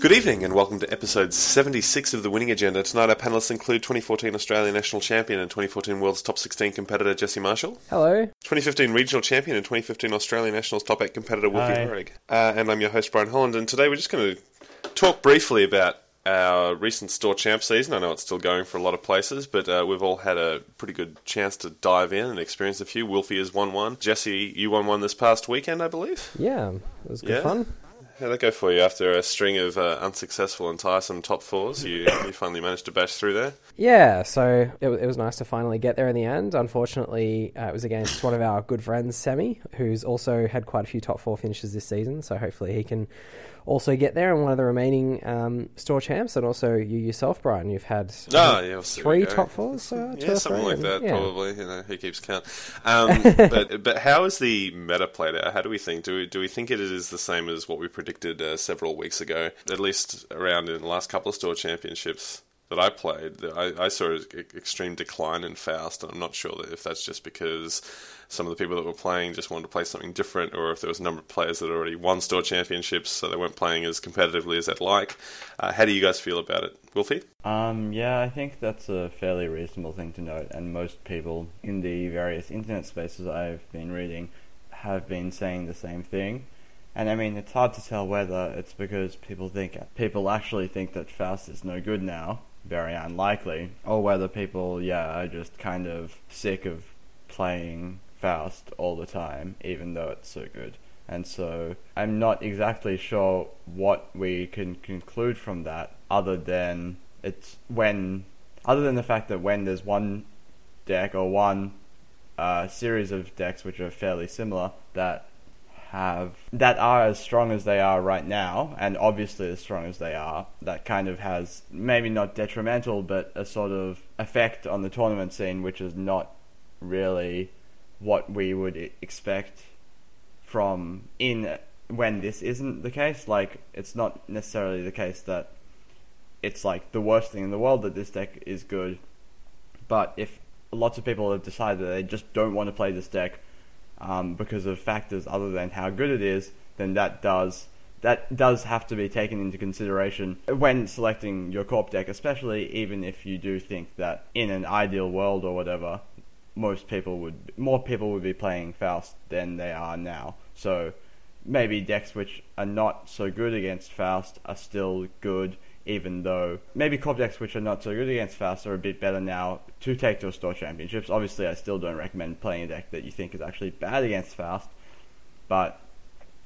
Good evening and welcome to episode 76 of The Winning Agenda. Tonight our panellists include 2014 Australian National Champion and 2014 World's Top 16 competitor Jesse Marshall, Hello. 2015 Regional Champion and 2015 Australian Nationals Top 8 competitor Wolfie Hi. Horrig. Uh, and I'm your host Brian Holland and today we're just going to talk briefly about our recent store champ season. I know it's still going for a lot of places, but uh, we've all had a pretty good chance to dive in and experience a few. Wolfie has won one. Jesse, you won one this past weekend, I believe. Yeah, it was good Yeah? fun. How'd that go for you after a string of uh, unsuccessful and tiresome top fours? You, you finally managed to bash through there? Yeah, so it, it was nice to finally get there in the end. Unfortunately, uh, it was against one of our good friends, Semi, who's also had quite a few top four finishes this season. So hopefully he can also get there. And one of the remaining um, store champs, and also you yourself, Brian, you've had Ah, yeah, three top fours. Uh, Yeah, something like that, yeah. probably. You know, who keeps count? Um, but but how is the meta played out? How do we think? Do we, do we think it is the same as what we predicted uh, several weeks ago? At least around in the last couple of store championships that I played, I, I saw an extreme decline in Faust, and I'm not sure that if that's just because some of the people that were playing just wanted to play something different, or if there was a number of players that already won store championships, so they weren't playing as competitively as they'd like. Uh, how do you guys feel about it, Wolfie? Um, yeah, I think that's a fairly reasonable thing to note, and most people in the various internet spaces I've been reading have been saying the same thing. And I mean, it's hard to tell whether it's because people think people actually think that Faust is no good now, very unlikely, or whether people, yeah, are just kind of sick of playing Faust all the time, even though it's so good. And so I'm not exactly sure what we can conclude from that, other than it's when, other than the fact that when there's one deck or one uh, series of decks which are fairly similar that have that are as strong as they are right now, and obviously as strong as they are, that kind of has maybe not detrimental, but a sort of effect on the tournament scene, which is not really what we would expect from in when this isn't the case. Like, it's not necessarily the case that it's like the worst thing in the world that this deck is good, but if lots of people have decided that they just don't want to play this deck um, because of factors other than how good it is, then that does that does have to be taken into consideration when selecting your corp deck, especially even if you do think that in an ideal world or whatever, most people would more people would be playing Faust than they are now. So maybe decks which are not so good against Faust are still good, even though maybe decks which are not so good against Faust are a bit better now to take to store championships. Obviously, I still don't recommend playing a deck that you think is actually bad against Faust, but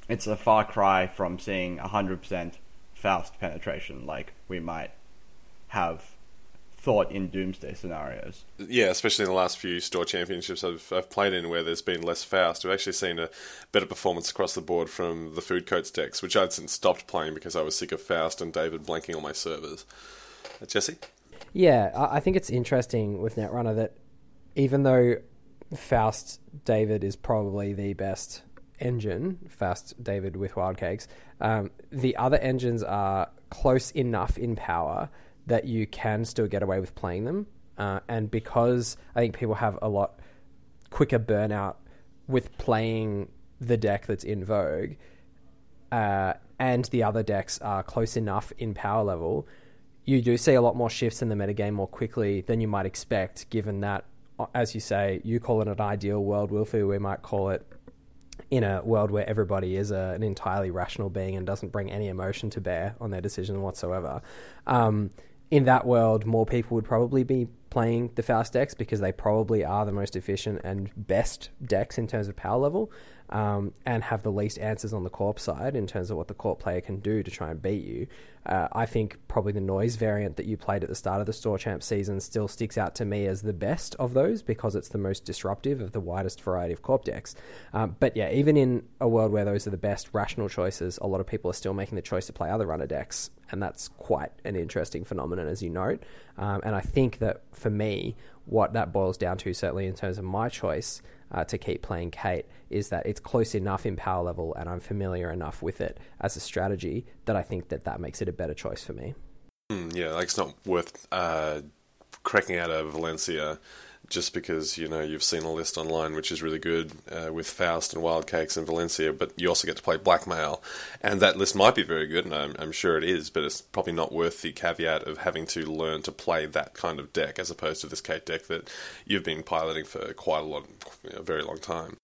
it's a far cry from seeing 100% Faust penetration like we might have thought in Doomsday scenarios. Yeah, especially in the last few store championships I've, I've played in where there's been less Faust. We've actually seen a better performance across the board from the Food Coats decks, which I'd since stopped playing because I was sick of Faust and David blanking on my servers. Uh, Jesse? Yeah, I I think it's interesting with Netrunner that even though Faust David is probably the best engine, Faust David with Wyldcakes, um, the other engines are close enough in power that you can still get away with playing them. Uh, and because I think people have a lot quicker burnout with playing the deck that's in vogue, uh, and the other decks are close enough in power level, you do see a lot more shifts in the metagame more quickly than you might expect, given that, as you say, you call it an ideal world, Wolfie, we might call it in a world where everybody is a, an entirely rational being and doesn't bring any emotion to bear on their decision whatsoever. Um, in that world, more people would probably be playing the Faust decks because they probably are the most efficient and best decks in terms of power level, um, and have the least answers on the corp side in terms of what the corp player can do to try and beat you. Uh, I think probably the noise variant that you played at the start of the Store Champ season still sticks out to me as the best of those because it's the most disruptive of the widest variety of corp decks. Um, but yeah, even in a world where those are the best rational choices, a lot of people are still making the choice to play other runner decks, and that's quite an interesting phenomenon, as you note. Um, and I think that for me, what that boils down to, certainly in terms of my choice uh, to keep playing Kate, is that it's close enough in power level, and I'm familiar enough with it as a strategy that I think that that makes it a better choice for me. Mm, yeah, like it's not worth uh, cracking out of Valencia just because you know you've seen a list online which is really good uh, with Faust and Wyldcakes and Valencia, but you also get to play Blackmail, and that list might be very good, and I'm, I'm, sure it is, but it's probably not worth the caveat of having to learn to play that kind of deck as opposed to this Kate deck that you've been piloting for quite a lot, a very long time.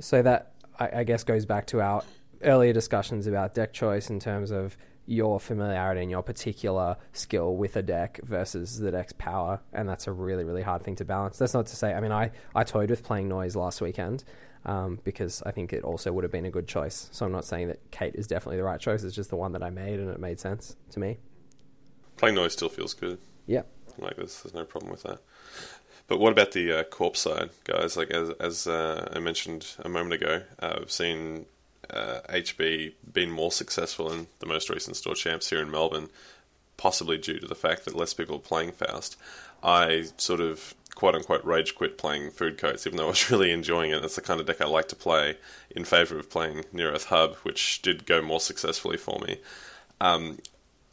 So that I, I guess goes back to our earlier discussions about deck choice in terms of your familiarity and your particular skill with a deck versus the deck's power, and that's a really really hard thing to balance. That's not to say. I mean, I I toyed with playing noise last weekend. Um, because I think it also would have been a good choice. So I'm not saying that Kate is definitely the right choice. It's just the one that I made, and it made sense to me. Playing noise still feels good. Yeah, like there's, there's no problem with that. But what about the uh, corpse side, guys? Like as as uh, I mentioned a moment ago, uh, I've seen uh, HB been more successful in the most recent store champs here in Melbourne, possibly due to the fact that less people are playing Faust. I sort of quote unquote rage quit playing food coats, even though I was really enjoying it. It's the kind of deck I like to play in favour of playing Near Earth Hub, which did go more successfully for me. Um,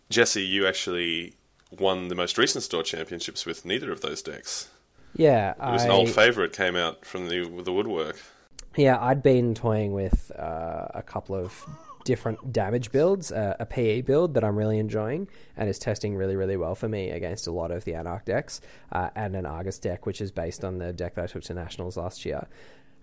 Jesse, you actually won the most recent store championships with neither of those decks. Yeah, it was I... an old favourite. Came out from the the woodwork. Yeah, I'd been toying with uh, a couple of different damage builds, uh, a PE build that I'm really enjoying and is testing really, really well for me against a lot of the Anarch decks, uh, and an Argus deck, which is based on the deck that I took to Nationals last year,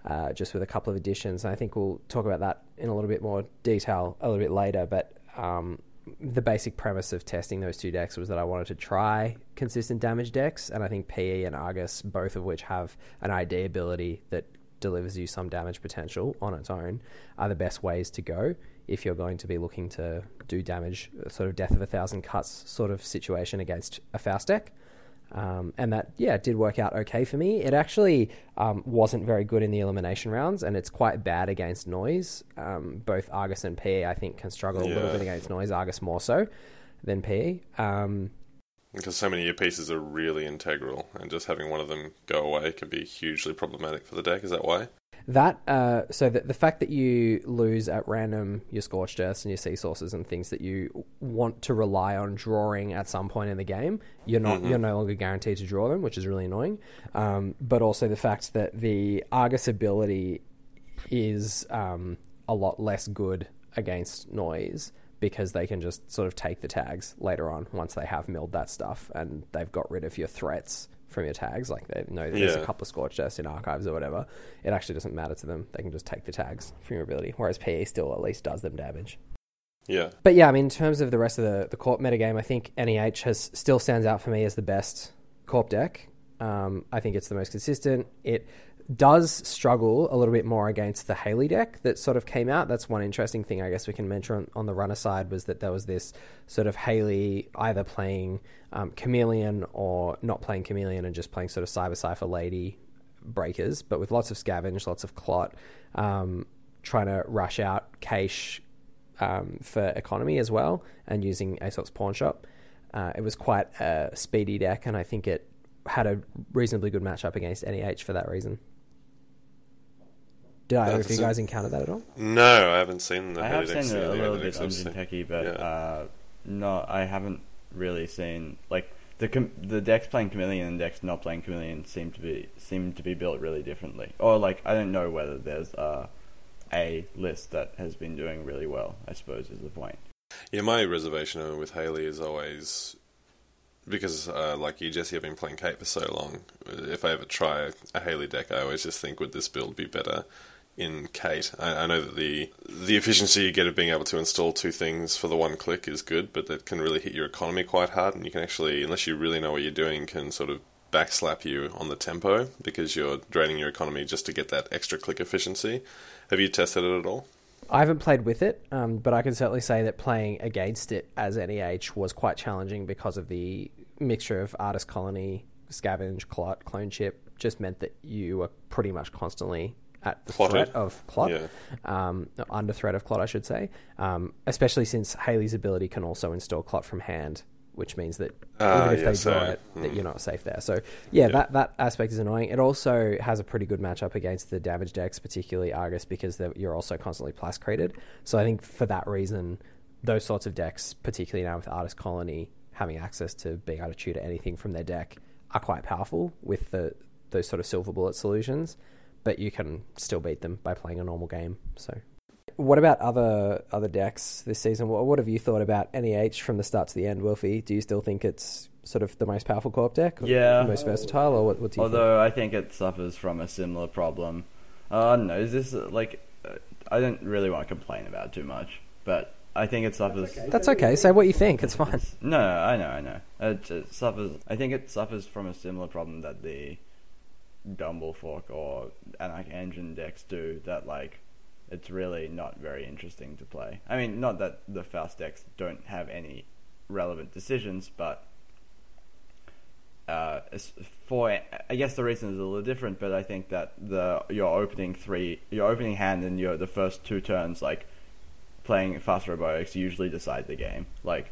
uh, just with a couple of additions. And I think we'll talk about that in a little bit more detail a little bit later, but. Um, the basic premise of testing those two decks was that I wanted to try consistent damage decks, and I think PE and Argus, both of which have an ID ability that delivers you some damage potential on its own are the best ways to go if you're going to be looking to do damage, sort of death of a thousand cuts sort of situation against a Faust deck. Um, and that, yeah, did work out okay for me. It actually um, wasn't very good in the elimination rounds, and it's quite bad against noise. Um, both Argus and PE, I think, can struggle yeah. a little bit against noise. Argus more so than PE. Um, because so many of your pieces are really integral, and just having one of them go away can be hugely problematic for the deck. Is that why? That uh, so that the fact that you lose at random your scorched earths and your sea sources and things that you want to rely on drawing at some point in the game, you're not mm-hmm. you're no longer guaranteed to draw them, which is really annoying. Um, but also the fact that the Argus ability is um, a lot less good against noise because they can just sort of take the tags later on once they have milled that stuff and they've got rid of your threats from your tags. Like they know there's yeah. a couple of scorched earths in archives or whatever. It actually doesn't matter to them. They can just take the tags from your ability. Whereas PE still at least does them damage. Yeah. But yeah, I mean, in terms of the rest of the, the Corp metagame, I think NEH has still stands out for me as the best Corp deck. Um, I think it's the most consistent. It does struggle a little bit more against the Hayley deck that sort of came out. That's one interesting thing I guess we can mention on, on the runner side was that there was this sort of Hayley either playing um, Chameleon or not playing Chameleon and just playing sort of Cyber Cypher Lady breakers, but with lots of scavenge, lots of clot, um, trying to rush out cache um, for economy as well, and using Aesop's Pawn Shop. Uh, it was quite a speedy deck, and I think it had a reasonably good matchup against NEH for that reason. Did either of you guys encounter that at all? No, I haven't seen the. I have seen it a little bit on Jinteki, but yeah. uh, no, I haven't really seen like the com- the decks playing Chameleon and decks not playing Chameleon seem to be seem to be built really differently. Or like I don't know whether there's uh, a list that has been doing really well. I suppose is the point. Yeah, my reservation with Hayley is always because, uh, like you, Jesse, have been playing Kate for so long. If I ever try a Hayley deck, I always just think, would this build be better in Kate. I, I, know that the the efficiency you get of being able to install two things for the one click is good, but that can really hit your economy quite hard, and you can actually, unless you really know what you're doing, can sort of backslap you on the tempo because you're draining your economy just to get that extra click efficiency. Have you tested it at all? I haven't played with it, um, but I can certainly say that playing against it as NEH was quite challenging because of the mixture of artist colony, scavenge, clot, clone chip. Just meant that you were pretty much constantly at the Plotted. threat of clot, yeah. um, under threat of clot, I should say. Um, especially since Hayley's ability can also install clot from hand, which means that uh, even if yeah, they draw it, mm. that hmm. you're not safe there. So yeah, yeah, that that aspect is annoying. It also has a pretty good matchup against the damage decks, particularly Argus, because you're also constantly plascrated. So I think for that reason, those sorts of decks, particularly now with Artist Colony having access to being able to tutor anything from their deck, are quite powerful with the those sort of silver bullet solutions, but you can still beat them by playing a normal game. So, what about other other decks this season? What, what have you thought about NEH from the start to the end, Wolfie? Do you still think it's sort of the most powerful co-op deck? Or Yeah. the most versatile, or what, what do you think? Although I think it suffers from a similar problem. Uh, I don't know. Is this uh, like? Uh, I don't really want to complain about too much, but I think it suffers. That's okay. Say what you think. It's fine. No, no, I know, I know. It, it suffers. I think it suffers from a similar problem that the Dumble Fork or Anarch Engine decks do. That like, it's really not very interesting to play. I mean, not that the Faust decks don't have any relevant decisions, but uh, for I guess the reason is a little different. But I think that the your opening three, your opening hand, and your the first two turns, like playing fast robotics, usually decide the game. Like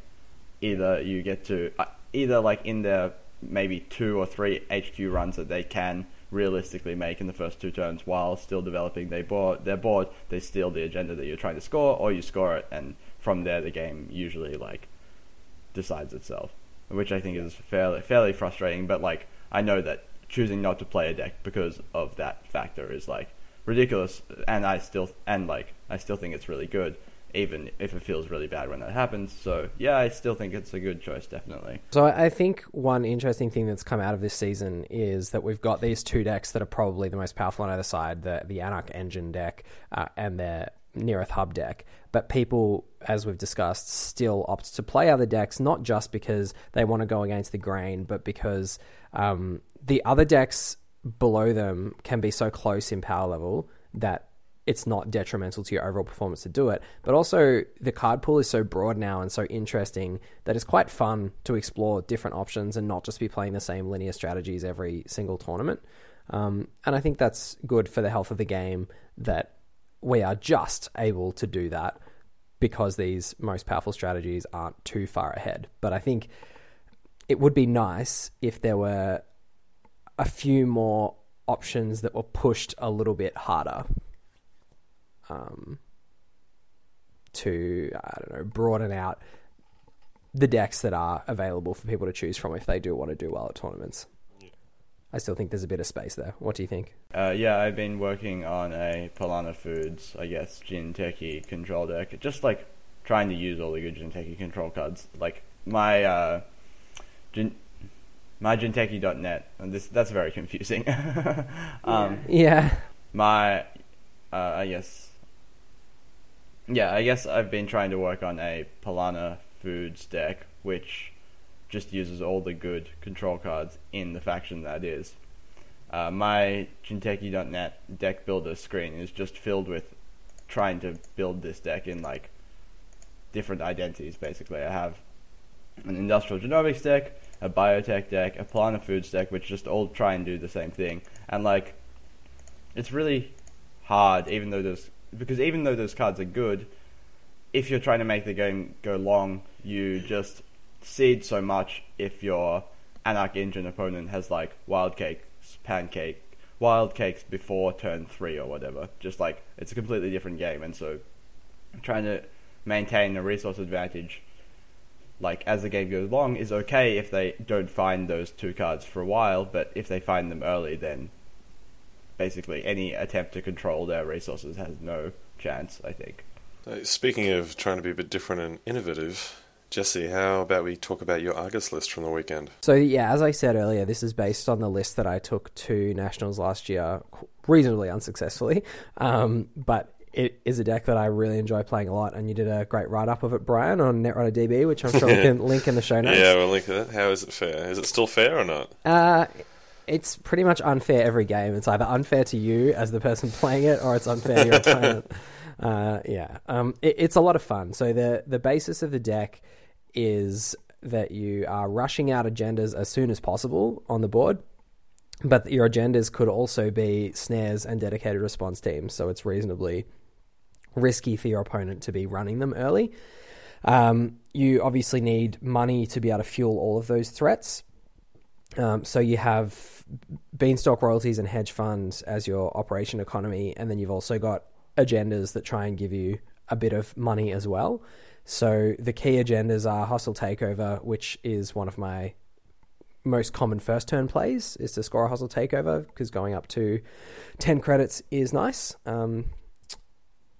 either you get to uh, either like in their maybe two or three HQ runs that they can realistically make in the first two turns while still developing. Their board their board they steal the agenda that you're trying to score or you score it and from there the game usually like decides itself which I think is fairly fairly frustrating but like I know that choosing not to play a deck because of that factor is like ridiculous and I still and like I still think it's really good even if it feels really bad when that happens. So yeah, I still think it's a good choice, definitely. So I think one interesting thing that's come out of this season is that we've got these two decks that are probably the most powerful on either side: the the Anarch Engine deck uh, and the Near Earth Hub deck. But people, as we've discussed, still opt to play other decks, not just because they want to go against the grain, but because um, the other decks below them can be so close in power level that it's not detrimental to your overall performance to do it. But also, the card pool is so broad now and so interesting that it's quite fun to explore different options and not just be playing the same linear strategies every single tournament. Um, and I think that's good for the health of the game that we are just able to do that because these most powerful strategies aren't too far ahead. But I think it would be nice if there were a few more options that were pushed a little bit harder um, to I don't know broaden out the decks that are available for people to choose from if they do want to do well at tournaments. I still think there's a bit of space there. What do you think? Uh, yeah, I've been working on a Palana Foods, I guess, Jinteki control deck. Just like trying to use all the good Jinteki control cards. Like my uh, Jin- my Jinteki.net, and this that's very confusing. um, Yeah, my uh, I guess yeah, I guess I've been trying to work on a Palana Foods deck, which just uses all the good control cards in the faction that is. Uh, my Jinteki.net deck builder screen is just filled with trying to build this deck in like different identities. Basically, I have an industrial genomics deck, a biotech deck, a Palana Foods deck, which just all try and do the same thing, and like it's really hard, even though those because even though those cards are good, if you're trying to make the game go long, you just seed so much if your Anarch Engine opponent has like wild cakes, pancake, wild cakes before turn three or whatever. Just like it's a completely different game, and so trying to maintain a resource advantage, like as the game goes along, is okay if they don't find those two cards for a while, but if they find them early, then basically any attempt to control their resources has no chance. I think. Uh, Speaking of trying to be a bit different and innovative, Jesse, how about we talk about your Argus list from the weekend? So yeah, as I said earlier, this is based on the list that I took to nationals last year, reasonably unsuccessfully. Um, but it is a deck that I really enjoy playing a lot, and you did a great write up of it, Brian, on Netrunner DB, which I'm sure we can link in the show notes. Yeah, we'll link to that. How is it fair? Is it still fair or not? Uh, it's pretty much unfair every game. It's either unfair to you as the person playing it, or it's unfair to your opponent. Uh, yeah, um, it, it's a lot of fun. So the the basis of the deck is that you are rushing out agendas as soon as possible on the board, but your agendas could also be snares and dedicated response teams. So it's reasonably risky for your opponent to be running them early. Um, you obviously need money to be able to fuel all of those threats. Um, so you have beanstalk royalties and hedge funds as your operation economy, and then you've also got agendas that try and give you a bit of money as well. So the key agendas are hostile takeover, which is one of my most common first turn plays is to score a hostile takeover because going up to 10 credits is nice um,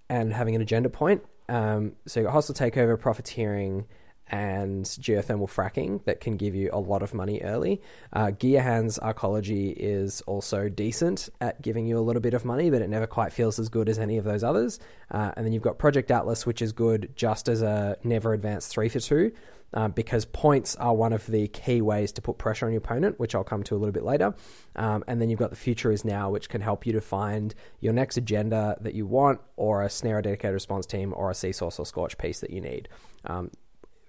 and having an agenda point. Um, so you got hostile takeover, profiteering, and geothermal fracking that can give you a lot of money early. Uh, Gila Hands arcology is also decent at giving you a little bit of money, but it never quite feels as good as any of those others. Uh, and then you've got Project Atlas, which is good just as a never advanced three for two. Uh, because points are one of the key ways to put pressure on your opponent, which I'll come to a little bit later. Um, and then you've got the future is now, which can help you to find your next agenda that you want, or a snare dedicated response team, or a sea source or scorch piece that you need. Um,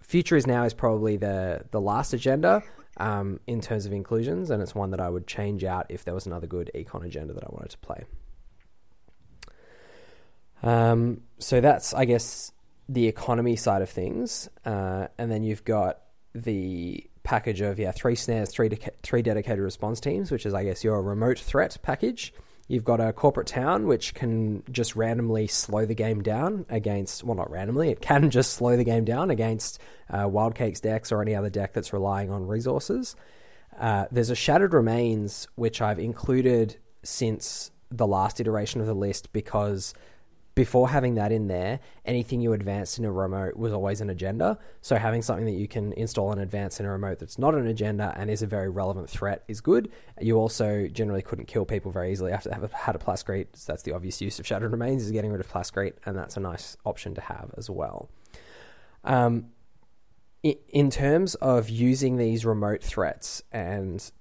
future is now is probably the the last agenda um, in terms of inclusions, and it's one that I would change out if there was another good econ agenda that I wanted to play. Um, so that's, I guess, the economy side of things, uh, and then you've got the package of yeah three snares, three de- three dedicated response teams, which is I guess your remote threat package. You've got a corporate town which can just randomly slow the game down against well not randomly it can just slow the game down against uh, Wyldcakes decks or any other deck that's relying on resources. Uh, there's a Shattered Remains which I've included since the last iteration of the list because before having that in there, anything you advanced in a remote was always an agenda. So having something that you can install and advance in a remote that's not an agenda and is a very relevant threat is good. You also generally couldn't kill people very easily after have had a plascrete. So that's the obvious use of Shattered Remains is getting rid of plascrete, and that's a nice option to have as well. Um, in terms of using these remote threats and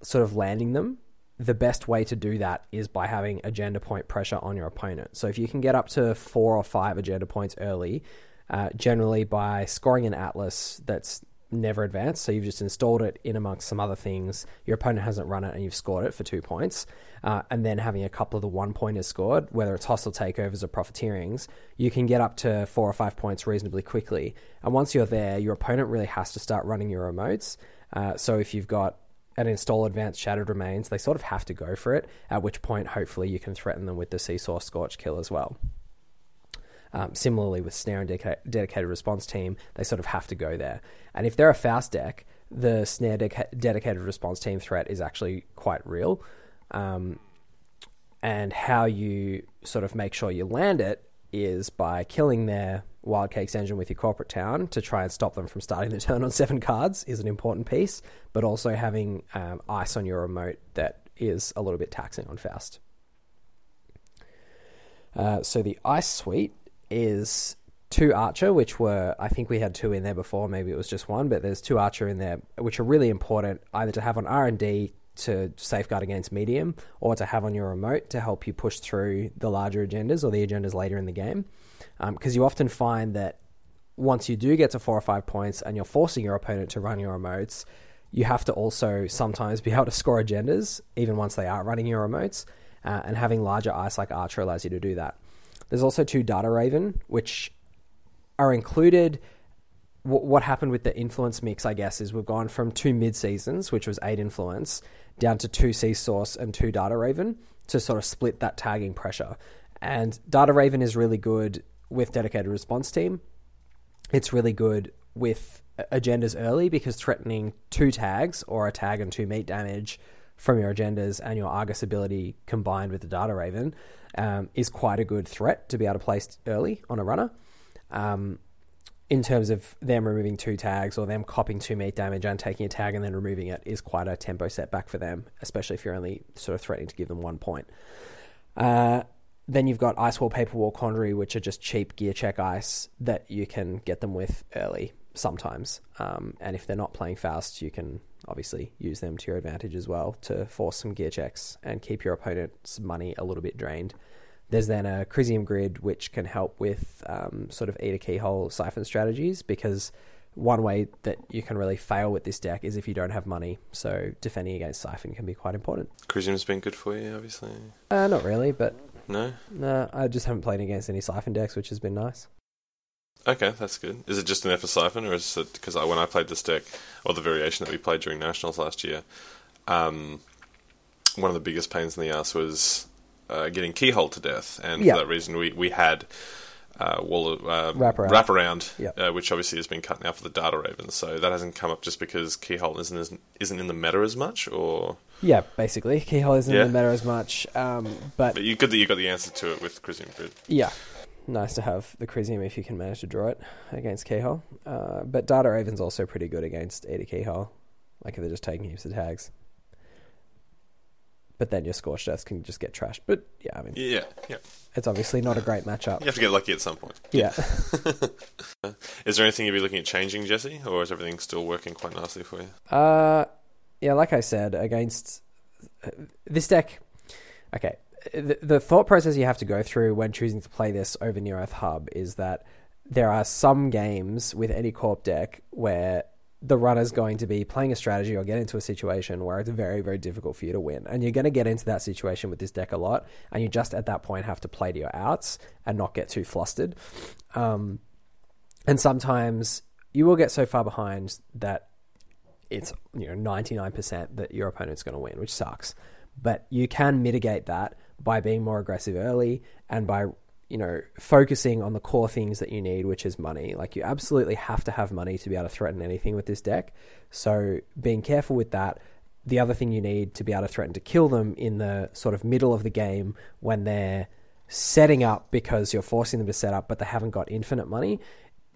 sort of landing them, the best way to do that is by having agenda point pressure on your opponent. So if you can get up to four or five agenda points early, uh, generally by scoring an atlas that's never advanced, so you've just installed it in amongst some other things, your opponent hasn't run it and you've scored it for two points, uh, and then having a couple of the one pointers scored, whether it's hostile takeovers or profiteerings, you can get up to four or five points reasonably quickly. And once you're there, your opponent really has to start running your remotes. Uh, so if you've got and install advanced shattered remains, they sort of have to go for it. At which point, hopefully, you can threaten them with the Sea Source Scorch kill as well. Um, similarly, with Snare and dedica- dedicated response team, they sort of have to go there. And if they're a Faust deck, the Snare de- dedicated response team threat is actually quite real. Um, and how you sort of make sure you land it is by killing their Wyldcakes engine with your corporate town to try and stop them from starting the turn on seven cards is an important piece, but also having um, ice on your remote that is a little bit taxing on Faust. Uh, so the ice suite is two archer, which were I think we had two in there before. Maybe it was just one, but there's two archer in there, which are really important either to have on R and D to safeguard against medium, or to have on your remote to help you push through the larger agendas or the agendas later in the game because um, you often find that once you do get to four or five points and you're forcing your opponent to run your remotes, you have to also sometimes be able to score agendas, even once they are running your remotes. Uh, and having larger ice like Archer allows you to do that. There's also two Data Raven, which are included. W- what happened with the influence mix, I guess, is we've gone from two mid seasons, which was eight influence, down to two Sea Source and two Data Raven to sort of split that tagging pressure. And Data Raven is really good with dedicated response team. It's really good with agendas early because threatening two tags or a tag and two meat damage from your agendas and your Argus ability combined with the Data Raven um, is quite a good threat to be able to place early on a runner. Um, in terms of them removing two tags or them copping two meat damage and taking a tag and then removing it is quite a tempo setback for them, especially if you're only sort of threatening to give them one point. Uh, then you've got Ice Wall, Paper Wall, Quandary, which are just cheap gear check ice that you can get them with early sometimes. Um, and if they're not playing fast, you can obviously use them to your advantage as well to force some gear checks and keep your opponent's money a little bit drained. There's then a Crisium Grid, which can help with um, sort of eat a keyhole siphon strategies because one way that you can really fail with this deck is if you don't have money. So defending against siphon can be quite important. Crisium's been good for you, obviously. Uh, not really, but no? No, I just haven't played against any Siphon decks, which has been nice. Okay, that's good. Is it just an F for Siphon, or is it because when I played this deck, or the variation that we played during Nationals last year, um, one of the biggest pains in the ass was uh, getting keyhole to death, and for that reason, we we had uh, wall uh, Wraparound. wraparound, Yep. uh, which obviously has been cut now for the data ravens. So that hasn't come up just because keyhole isn't isn't, isn't in the meta as much, or Yeah, basically, keyhole isn't Yeah. in the meta as much, um, but but you good that you got the answer to it with Crisium Grid. Yeah, nice to have the Crisium if you can manage to draw it against Keyhole. Uh, but Data Raven's also pretty good against Ada Keyhole, like if they're just taking heaps of tags. But then your Scorched Earth can just get trashed. But yeah, I mean, Yeah, yeah. it's obviously not a great matchup. You have to get lucky at some point. Yeah. Is there anything you'd be looking at changing, Jesse, or is everything still working quite nicely for you? Uh, yeah, like I said, against uh, this deck. Okay, the, the thought process you have to go through when choosing to play this over Near Earth Hub is that there are some games with any corp deck where the runner's going to be playing a strategy or get into a situation where it's very, very difficult for you to win. And you're going to get into that situation with this deck a lot. And you just at that point have to play to your outs and not get too flustered. Um, and sometimes you will get so far behind that it's you know 99% that your opponent's going to win, which sucks. But you can mitigate that by being more aggressive early and by you know focusing on the core things that you need, which is money. Like you absolutely have to have money to be able to threaten anything with this deck. So being careful with that. The other thing you need to be able to threaten to kill them in the sort of middle of the game when they're setting up because you're forcing them to set up, but they haven't got infinite money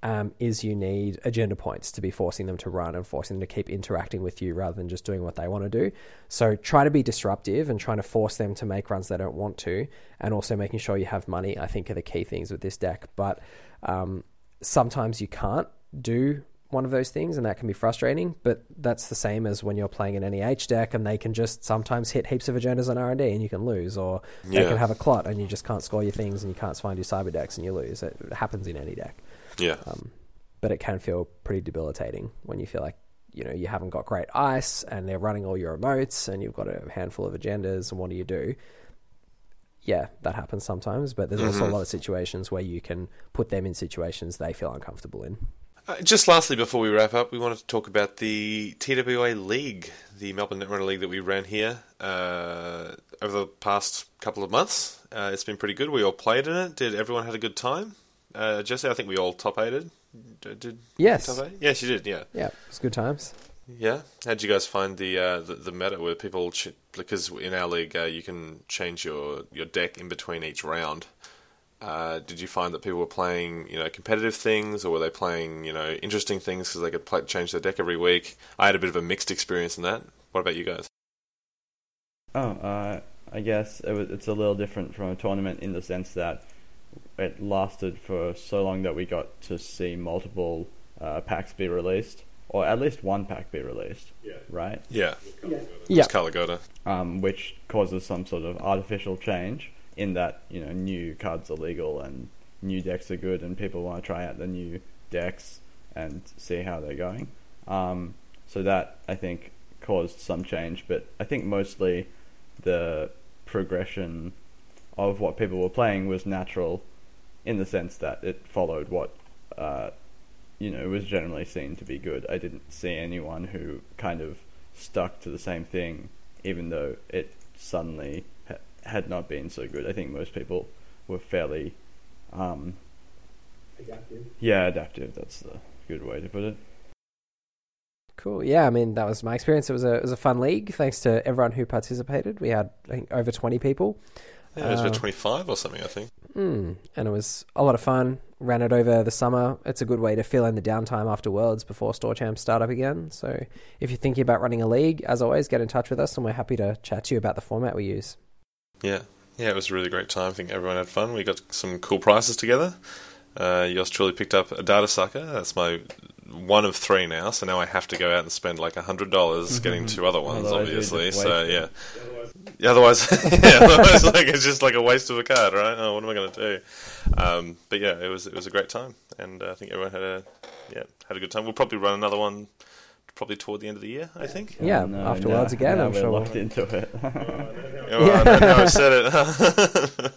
um, is you need agenda points to be forcing them to run and forcing them to keep interacting with you rather than just doing what they want to do. So try to be disruptive and trying to force them to make runs they don't want to, and also making sure you have money. I think are the key things with this deck. But um, sometimes you can't do one of those things, and that can be frustrating. But that's the same as when you're playing an NEH deck, and they can just sometimes hit heaps of agendas on R and D, and you can lose, or they can have a clot, and you just can't score your things, and you can't find your cyber decks, and you lose. It happens in any deck Yeah. um, but it can feel pretty debilitating when you feel like you know you haven't got great ice and they're running all your emotes and you've got a handful of agendas and what do you do yeah that happens sometimes but there's also a lot of situations where you can put them in situations they feel uncomfortable in Uh, just lastly, before we wrap up, we wanted to talk about the TWA League, the Melbourne Netrunner League that we ran here uh, over the past couple of months. Uh, it's been pretty good. We all played in it. Did everyone had a good time? Uh, Jesse, I think we all top eighted. D- Did Yes. top eight? Yes, you did. Yeah, yeah it's good times yeah. How'd you guys find the uh, the, the meta where people ch- because in our league uh, you can change your your deck in between each round. Uh, did you find that people were playing, you know, competitive things, or were they playing, you know, interesting things because they could play, change their deck every week? I had a bit of a mixed experience in that. What about you guys? Oh, uh, I guess it was, it's a little different from a tournament in the sense that it lasted for so long that we got to see multiple uh, packs be released, or at least one pack be released. Yeah. Right. Yeah, yeah it's Kala Ghoda. Um, which causes some sort of artificial change in that you know new cards are legal and new decks are good and people want to try out the new decks and see how they're going. Um, so that I think caused some change, but I think mostly the progression of what people were playing was natural in the sense that it followed what uh, you know was generally seen to be good. I didn't see anyone who kind of stuck to the same thing, even though it suddenly ha- had not been so good. I think most people were fairly, um, yeah, adaptive. That's the good way to put it. Cool. Yeah, I mean that was my experience. It was a it was a fun league. Thanks to everyone who participated. We had I think over twenty people. Yeah, it was about Uh, 25 or something, I think. Mm, and it was a lot of fun. Ran it over the summer. It's a good way to fill in the downtime after Worlds before Store Champs start up again. So if you're thinking about running a league, as always, get in touch with us and we're happy to chat to you about the format we use. Yeah, yeah, it was a really great time. I think everyone had fun. We got some cool prizes together. Uh, yours truly picked up a data sucker. That's my one of three now. So now I have to go out and spend like a hundred dollars getting two other ones, Otherwise obviously. So yeah. it. Yeah, otherwise, yeah, otherwise like it's just like a waste of a card, right? Oh, what am I going to do? Um, but yeah, it was it was a great time, and uh, I think everyone had a yeah had a good time. We'll probably run another one probably toward the end of the year. I think. Yeah, No, after now- Worlds again, now I'm we're sure we'll- locked into it. Yeah, well, now- now I've said it.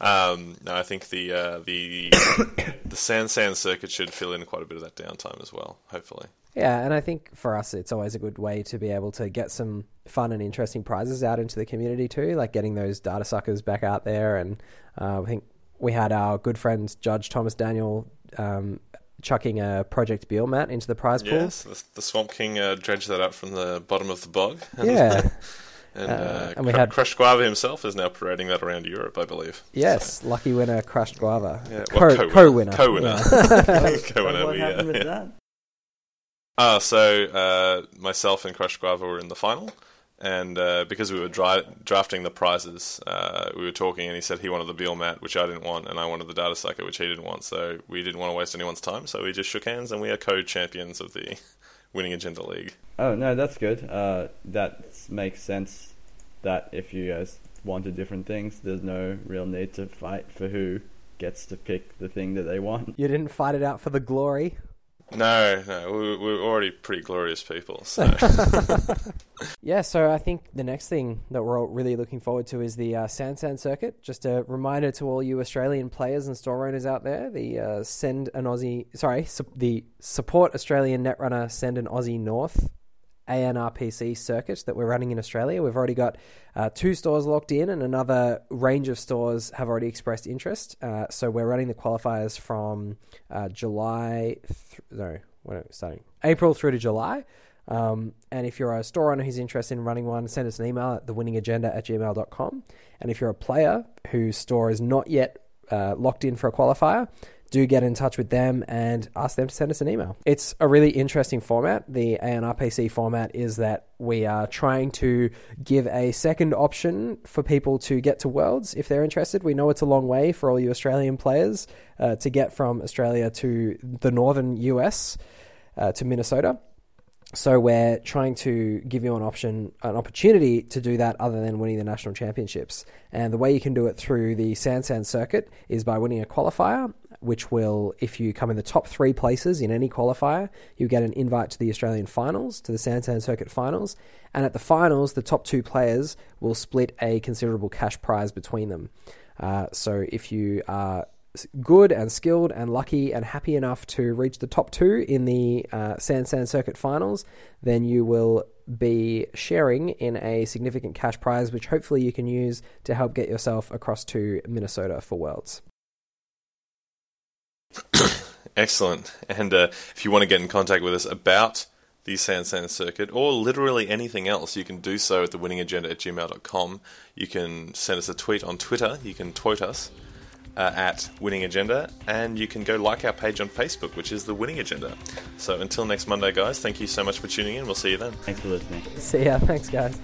Um, no, I think the uh, the the SanSan circuit should fill in quite a bit of that downtime as well. Hopefully. Yeah, and I think for us, it's always a good way to be able to get some fun and interesting prizes out into the community too, like getting those data suckers back out there. And uh, I think we had our good friend Judge Thomas Daniel um, chucking a Project Beale mat into the prize pool. Yes, the, the Swamp King uh, dredged that up from the bottom of the bog. Yeah. and, Uh, uh, and we Cru- had- Crush Guava himself is now parading that around Europe, I believe. Yes, lucky winner, crushed guava. Yeah, Co- well, co-winner. Co-winner. Yeah. Co-winner, what we, happened uh, with that? Ah, so uh, myself and Crush Guava were in the final, and uh, because we were dri- drafting the prizes, uh, we were talking, and he said he wanted the Beale mat, which I didn't want, and I wanted the Data Sucker, which he didn't want. So we didn't want to waste anyone's time, so we just shook hands, and we are co-champions of the Winning Agenda League. Oh no, that's good. Uh, that makes sense. That if you guys wanted different things, there's no real need to fight for who gets to pick the thing that they want. You didn't fight it out for the glory. No, no, we, we're already pretty glorious people. So Yeah, so I think the next thing that we're all really looking forward to is the uh, SanSan circuit. Just a reminder to all you Australian players and store owners out there: the uh, send an Aussie, sorry, su- the support Australian Netrunner send an Aussie North ANRPC circuit that we're running in Australia. We've already got uh, two stores locked in, and another range of stores have already expressed interest. Uh, so we're running the qualifiers from uh, July, th- no, when starting? April through to July. Um, and if you're a store owner who's interested in running one, send us an email at thewinningagenda at gmail.com. And if you're a player whose store is not yet uh, locked in for a qualifier, do get in touch with them and ask them to send us an email. It's a really interesting format. The ANRPC format is that we are trying to give a second option for people to get to Worlds if they're interested. We know it's a long way for all you Australian players uh, to get from Australia to the northern US uh, to Minnesota. So we're trying to give you an option, an opportunity to do that other than winning the national championships. And the way you can do it through the SanSan circuit is by winning a qualifier, which will, if you come in the top three places in any qualifier, you get an invite to the Australian finals, to the SanSan circuit finals. And at the finals, the top two players will split a considerable cash prize between them. Uh, so if you are good and skilled and lucky and happy enough to reach the top two in the uh, SanSan Circuit finals, then you will be sharing in a significant cash prize, which hopefully you can use to help get yourself across to Minnesota for Worlds. Excellent. And uh, if you want to get in contact with us about the SanSan circuit or literally anything else, you can do so at thewinningagenda at gmail.com. You can send us a tweet on Twitter. You can tweet us uh, at Winning Agenda. And you can go like our page on Facebook, which is The Winning Agenda. So until next Monday, guys, thank you so much for tuning in. We'll see you then. Thanks for listening. See ya. Thanks, guys.